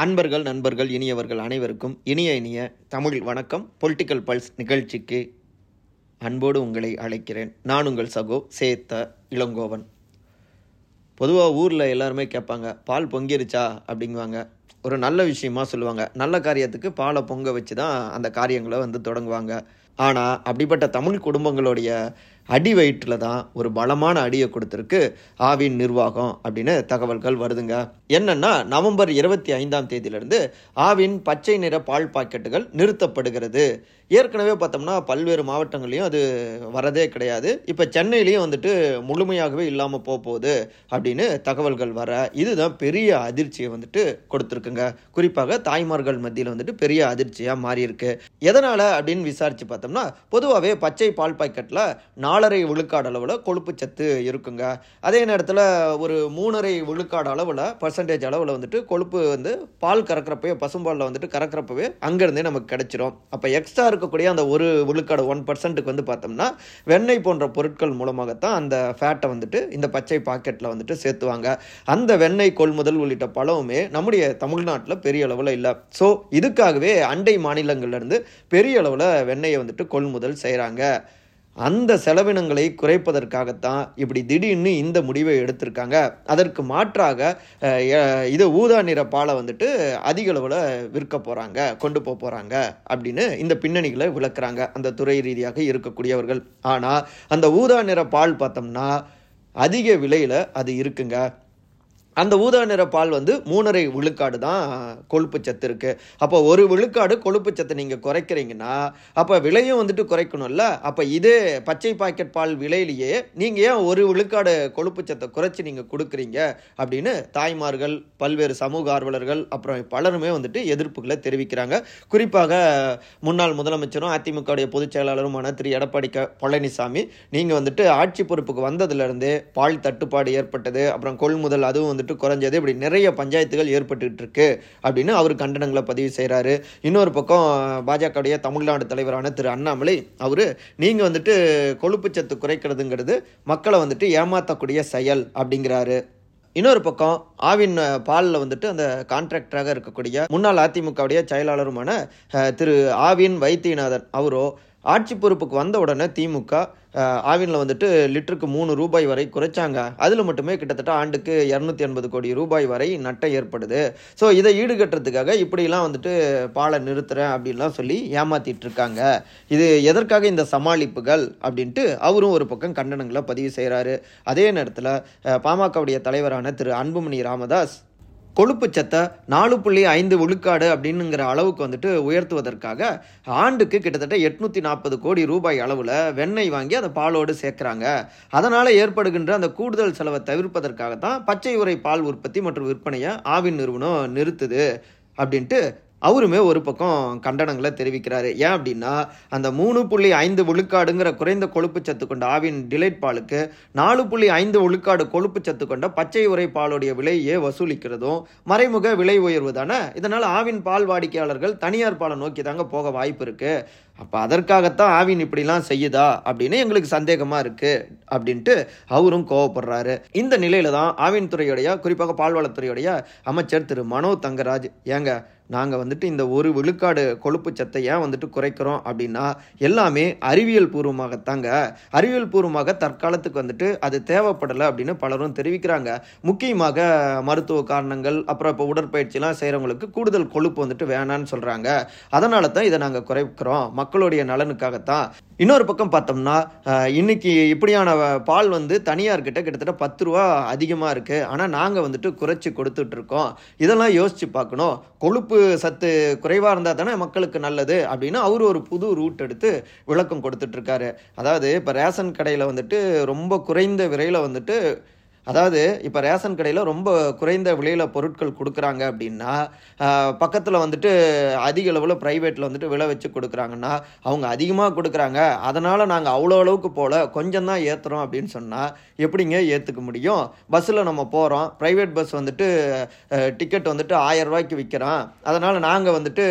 அன்பர்கள் நண்பர்கள் இனியவர்கள் அனைவருக்கும் இனிய இனிய தமிழ் வணக்கம். பொலிட்டிக்கல் பல்ஸ் நிகழ்ச்சிக்கு அன்போடு உங்களை அழைக்கிறேன். நான் உங்கள் சகோ சேத்த இளங்கோவன். பொதுவாக ஊரில் எல்லாருமே கேட்பாங்க பால் பொங்கிருச்சா? அப்படிங்குவாங்க. ஒரு நல்ல விஷயமா சொல்லுவாங்க. நல்ல காரியத்துக்கு பாலை பொங்க வச்சு தான் அந்த காரியங்களை வந்து தொடங்குவாங்க. ஆனால் அப்படிப்பட்ட தமிழ் குடும்பங்களுடைய அடி வயிற்றில் தான் ஒரு பலமான அடியை கொடுத்துருக்கு ஆவின் நிர்வாகம் அப்படின்னு தகவல்கள் வருதுங்க. என்னன்னா நவம்பர் இருபத்தி ஐந்தாம் தேதியிலிருந்து ஆவின் பச்சை நிற பால் பாக்கெட்டுகள் நிறுத்தப்படுகிறது. ஏற்கனவே பார்த்தோம்னா பல்வேறு மாவட்டங்களையும் அது வரதே கிடையாது. இப்போ சென்னையிலையும் வந்துட்டு முழுமையாகவே இல்லாமல் போக போகுது அப்படின்னு தகவல்கள் வர இதுதான் பெரிய அதிர்ச்சியை வந்துட்டு கொடுத்துருக்குங்க. குறிப்பாக தாய்மார்கள் மத்தியில் வந்துட்டு பெரிய அதிர்ச்சியாக மாறியிருக்கு. எதனால் அப்படின்னு விசாரித்து பார்த்தோம்னா பொதுவாகவே பச்சை பால் பாக்கெட்டில் நாலு நாலரை விழுக்காடு அளவில் கொழுப்பு சத்து இருக்குங்க. அதே நேரத்தில் ஒரு மூணரை விழுக்காடு அளவில் பர்சன்டேஜ் அளவில் வந்துட்டு கொழுப்பு வந்து பால் கறக்கிறப்பவே பசும்பாலில் வந்துட்டு கறக்கிறப்பவே அங்கேருந்தே நமக்கு கிடைச்சிரும். அப்போ எக்ஸ்ட்ரா இருக்கக்கூடிய அந்த ஒரு விழுக்காடு ஒன் பர்சன்ட்டுக்கு வந்து பார்த்தோம்னா வெண்ணெய் போன்ற பொருட்கள் மூலமாகத்தான் அந்த ஃபேட்டை வந்துட்டு இந்த பச்சை பாக்கெட்டில் வந்துட்டு சேர்த்துவாங்க. அந்த வெண்ணெய் கொள்முதல் உள்ளிட்ட பழமுமே நம்முடைய தமிழ்நாட்டில் பெரிய அளவில் இல்லை. ஸோ இதுக்காகவே அண்டை மாநிலங்கள்லேருந்து பெரிய அளவில் வெண்ணெயை வந்துட்டு கொள்முதல் செய்கிறாங்க அந்த செலவினங்களை குறைப்பதற்காகத்தான் இப்படி திடீர்னு இந்த முடிவை எடுத்திருக்காங்க. அதற்கு மாற்றாக இது ஊதா நிற பாலை வந்துட்டு அதிக அளவில் விற்க போகிறாங்க கொண்டு போக போகிறாங்க அப்படின்னு இந்த பின்னணிகளை விளக்குறாங்க. அந்த துறை ரீதியாக இருக்கக்கூடியவர்கள். ஆனால் அந்த ஊதா நிற பால் பார்த்தோம்னா அதிக விலையில் அது இருக்குங்க. அந்த ஊதா நிற பால் வந்து மூணரை விழுக்காடு தான் கொழுப்பு சத்து இருக்கு. அப்போ ஒரு விழுக்காடு கொழுப்பு சத்தை நீங்கள் குறைக்கிறீங்கன்னா அப்போ விலையும் வந்துட்டு குறைக்கணும்ல? அப்போ இதே பச்சை பாக்கெட் பால் விலையிலேயே நீங்கள் ஏன் ஒரு விழுக்காடு கொழுப்பு சத்தை குறைச்சி நீங்கள் கொடுக்குறீங்க? அப்படின்னு தாய்மார்கள் பல்வேறு சமூக ஆர்வலர்கள் அப்புறம் பலருமே வந்துட்டு எதிர்ப்புகளை தெரிவிக்கிறாங்க. குறிப்பாக முன்னாள் முதலமைச்சரும் அதிமுகவுடைய பொதுச் செயலாளருமான திரு. எடப்பாடி க பழனிசாமி நீங்கள் வந்துட்டு ஆட்சி பொறுப்புக்கு வந்ததுலேருந்து பால் தட்டுப்பாடு ஏற்பட்டது அப்புறம் கொள்முதல் அதுவும் வந்துட்டு குறைஞ்சது. இப்படி நிறைய பஞ்சாயத்துகள் ஏற்பட்டுக்கிட்டு இருக்கு அப்படின்னு அவர் கண்டனங்களை பதிவு செய்கிறாரு இன்னொரு பக்கம் பாஜகவுடைய தமிழ்நாடு தலைவரான திரு அண்ணாமலை அவர் நீங்கள் வந்துட்டு கொழுப்புச்சத்து குறைக்கிறதுங்கிறது மக்களை வந்துட்டு ஏமாற்றக்கூடிய செயல் அப்படிங்கிறாரு. இன்னொரு பக்கம் ஆவின் பாலில் வந்துட்டு அந்த கான்ட்ராக்டராக இருக்கக்கூடிய முன்னாள் அதிமுகவுடைய செயலாளருமான திரு ஆவின் வைத்தியநாதன் அவரோ ஆட்சி பொறுப்புக்கு வந்த உடனே திமுக ஆவினில் வந்துட்டு லிட்டருக்கு மூணு ரூபாய் வரை குறைச்சாங்க. அதில் மட்டுமே கிட்டத்தட்ட ஆண்டுக்கு இரநூத்தி எண்பது கோடி ரூபாய் வரை நட்டம் ஏற்படுது. ஸோ இதை ஈடுகட்டுறதுக்காக இப்படிலாம் வந்துட்டு பாலை நிறுத்துறேன் அப்படின்லாம் சொல்லி ஏமாத்திட்டு இருக்காங்க இது எதற்காக இந்த சமாளிப்புகள் அப்படின்ட்டு அவரும் ஒரு பக்கம் கண்டனங்களை பதிவு செய்கிறாரு அதே நேரத்தில் பாமகவுடைய தலைவரான திரு அன்புமணி ராமதாஸ் கொழுப்பு சத்தை நாலு புள்ளி ஐந்து விழுக்காடு அப்படின்னுங்கிற அளவுக்கு வந்துட்டு உயர்த்துவதற்காக ஆண்டுக்கு கிட்டத்தட்ட எட்நூற்றி நாற்பது கோடி ரூபாய் அளவில் வெண்ணெய் வாங்கி அதை பாலோடு சேர்க்குறாங்க. அதனால் ஏற்படுகின்ற அந்த கூடுதல் செலவை தவிர்ப்பதற்காகத்தான் பச்சை உரை பால் உற்பத்தி மற்றும் விற்பனையை ஆவின் நிறுவனம் நிறுத்துது அப்படின்ட்டு அவருமே ஒரு பக்கம் கண்டனங்களை தெரிவிக்கிறாரு. ஏன் அப்படின்னா அந்த மூணு புள்ளி ஐந்து விழுக்காடுங்கிற குறைந்த கொழுப்பு சத்து கொண்ட ஆவின் டிலைட் பாலுக்கு நாலு புள்ளி ஐந்து விழுக்காடு கொழுப்பு சத்து கொண்ட பச்சை உரை பாலுடைய விலையே வசூலிக்கிறதும் மறைமுக விலை உயர்வு தானே? இதனால் ஆவின் பால் வாடிக்கையாளர்கள் தனியார் பாலை நோக்கி தாங்க போக வாய்ப்பு இருக்குது அப்போ அதற்காகத்தான் ஆவின் இப்படிலாம் செய்யுதா அப்படின்னு எங்களுக்கு சந்தேகமாக இருக்குது அப்படின்ட்டு அவரும் கோவப்படுறாரு. இந்த நிலையில தான் ஆவின் துறையுடைய குறிப்பாக பால்வளத்துறையுடைய அமைச்சர் திரு மனோ தங்கராஜ் ஏங்க நாங்கள் வந்துட்டு இந்த ஒரு விழுக்காடு கொழுப்பு சத்தை ஏன் வந்துட்டு குறைக்கிறோம் அப்படின்னா எல்லாமே அறிவியல் பூர்வமாகத்தாங்க. அறிவியல் பூர்வமாக தற்காலத்துக்கு வந்துட்டு அது தேவைப்படலை அப்படின்னு பலரும் தெரிவிக்கிறாங்க. முக்கியமாக மருத்துவ காரணங்கள் அப்புறம் இப்போ உடற்பயிற்சிலாம் செய்கிறவங்களுக்கு கூடுதல் கொழுப்பு வந்துட்டு வேணான்னு சொல்கிறாங்க அதனால தான் இதை நாங்கள் குறைக்கிறோம். மக்களுடைய நலனுக்காகத்தான். இன்னொரு பக்கம் பார்த்தோம்னா இன்னைக்கு இப்படியான பால் வந்து தனியார்கிட்ட கிட்டத்தட்ட பத்து ரூபா அதிகமாக இருக்குது ஆனால் நாங்கள் வந்துட்டு குறைச்சி கொடுத்துட்ருக்கோம். இதெல்லாம் யோசிச்சு பார்க்கணும். கொழுப்பு சத்து குறைவாக இருந்தால் தானே மக்களுக்கு நல்லது அப்படின்னு அவர் ஒரு புது ரூட் எடுத்து விளக்கம் கொடுத்துட்ருக்காரு. அதாவது இப்போ ரேஷன் கடையில் வந்துட்டு ரொம்ப குறைந்த விலையில் வந்துட்டு அதாவது இப்போ ரேஷன் கடையில் ரொம்ப குறைந்த விலையில் பொருட்கள் கொடுக்குறாங்க அப்படின்னா பக்கத்தில் வந்துட்டு அதிக அளவில் ப்ரைவேட்டில் வந்துட்டு விலை வச்சு கொடுக்குறாங்கன்னா அவங்க அதிகமாக கொடுக்குறாங்க. அதனால் நாங்கள் அவ்வளோ அளவுக்கு போல் கொஞ்சம் தான் ஏற்றுறோம் அப்படின்னு சொன்னால் எப்படிங்க ஏற்றுக்க முடியும்? பஸ்ஸில் நம்ம போகிறோம் ப்ரைவேட் பஸ் வந்துட்டு டிக்கெட் வந்துட்டு ஆயரூவாய்க்கு விற்கிறோம் விற்கிறான் அதனால் நாங்கள் வந்துட்டு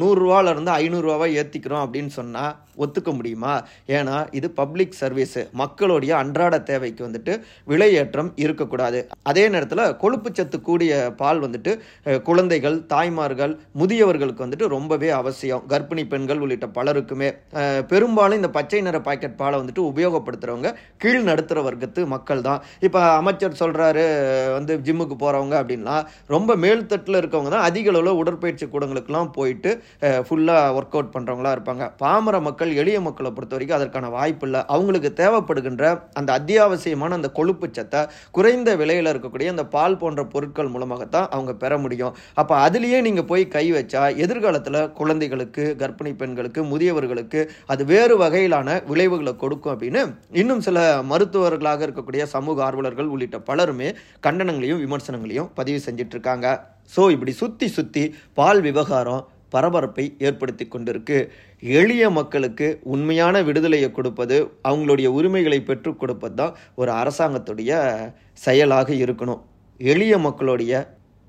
நூறுரூவாலேருந்து ஐநூறுரூவாவை ஏற்றிக்கிறோம் அப்படின்னு சொன்னால் ஒத்துக்க முடியுமா? ஏன்னா இது பப்ளிக் சர்வீஸு மக்களுடைய அன்றாட தேவைக்கு வந்துட்டு விலை ஏற்றம் நிறம் இருக்கக்கூடாது. அதே நேரத்தில் கொழுப்பு சத்து கூடிய பால் வந்துட்டு குழந்தைகள் தாய்மார்கள் முதியவர்களுக்கு வந்துட்டு ரொம்பவே அவசியம். கர்ப்பிணி பெண்கள் உள்ளிட்ட பலருக்குமே. பெரும்பாலும் இந்த பச்சை நிற பாக்கெட் பாலை வந்துட்டு உபயோகப்படுத்துறவங்க கீழ் நடுத்தர வர்க்கத்து மக்கள் தான். இப்போ அமைச்சர் சொல்கிறாரு வந்து ஜிம்முக்கு போகிறவங்க அப்படின்னா ரொம்ப மேல்தட்டில் இருக்கவங்க தான் அதிக அளவில் உடற்பயிற்சி கூடங்களுக்கெல்லாம் போயிட்டு ஃபுல்லாக ஒர்க் அவுட் பண்ணுறவங்களா இருப்பாங்க. பாமர மக்கள் எளிய மக்களை பொறுத்த வரைக்கும் அதற்கான வாய்ப்பு இல்லை. அவங்களுக்கு தேவைப்படுகின்ற அந்த அத்தியாவசியமான அந்த கொழுப்பு சத்தை குறைந்த விலையில் இருக்கக்கூடிய அந்த பால் போன்ற பொருட்கள் மூலமாகத்தான் அவங்க பெற முடியும். அப்போ அதுலேயே நீங்கள் போய் கை வச்சா எதிர்காலத்தில் குழந்தைகளுக்கு கர்ப்பிணி பெண்களுக்கு முதியவர்களுக்கு அது வேறு வகையிலான விளைவுகளை கொடுக்கும் அப்படின்னு இன்னும் சில மருத்துவர்களாக இருக்கக்கூடிய சமூக ஆர்வலர்கள் உள்ளிட்ட பலருமே கண்டனங்களையும் விமர்சனங்களையும் பதிவு செஞ்சிட்ருக்காங்க. ஸோ இப்படி சுற்றி சுற்றி பால் விவகாரம் பரபரப்பை ஏற்படுத்தி கொண்டிருக்கு. எளிய மக்களுக்கு உண்மையான விடுதலையை கொடுப்பது அவங்களுடைய உரிமைகளை பெற்றுக் கொடுப்பது தான் ஒரு அரசாங்கத்துடைய செயலாக இருக்கணும். எளிய மக்களுடைய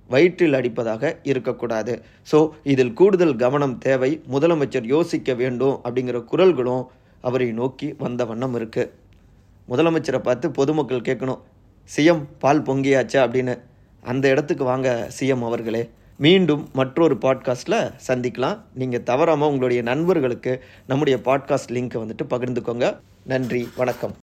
வயிற்றில் அடிப்பதாக இருக்கக்கூடாது. ஸோ இதில் கூடுதல் கவனம் தேவை. முதலமைச்சர் யோசிக்க வேண்டும் அப்படிங்கிற குரல்களும் அவரை நோக்கி வந்த வண்ணம் இருக்குது முதலமைச்சரை பார்த்து பொதுமக்கள் கேட்கணும் சிஎம் பால் பொங்கியாச்சா? அப்படின்னு. அந்த இடத்துக்கு வாங்க சிஎம் அவர்களே. மீண்டும் மற்றொரு பாட்காஸ்ட்டில் சந்திக்கலாம். நீங்கள் தவறாமல் உங்களுடைய நண்பர்களுக்கு நம்முடைய பாட்காஸ்ட் லிங்க்கை வந்துட்டு பகிர்ந்துக்கோங்க. நன்றி வணக்கம்.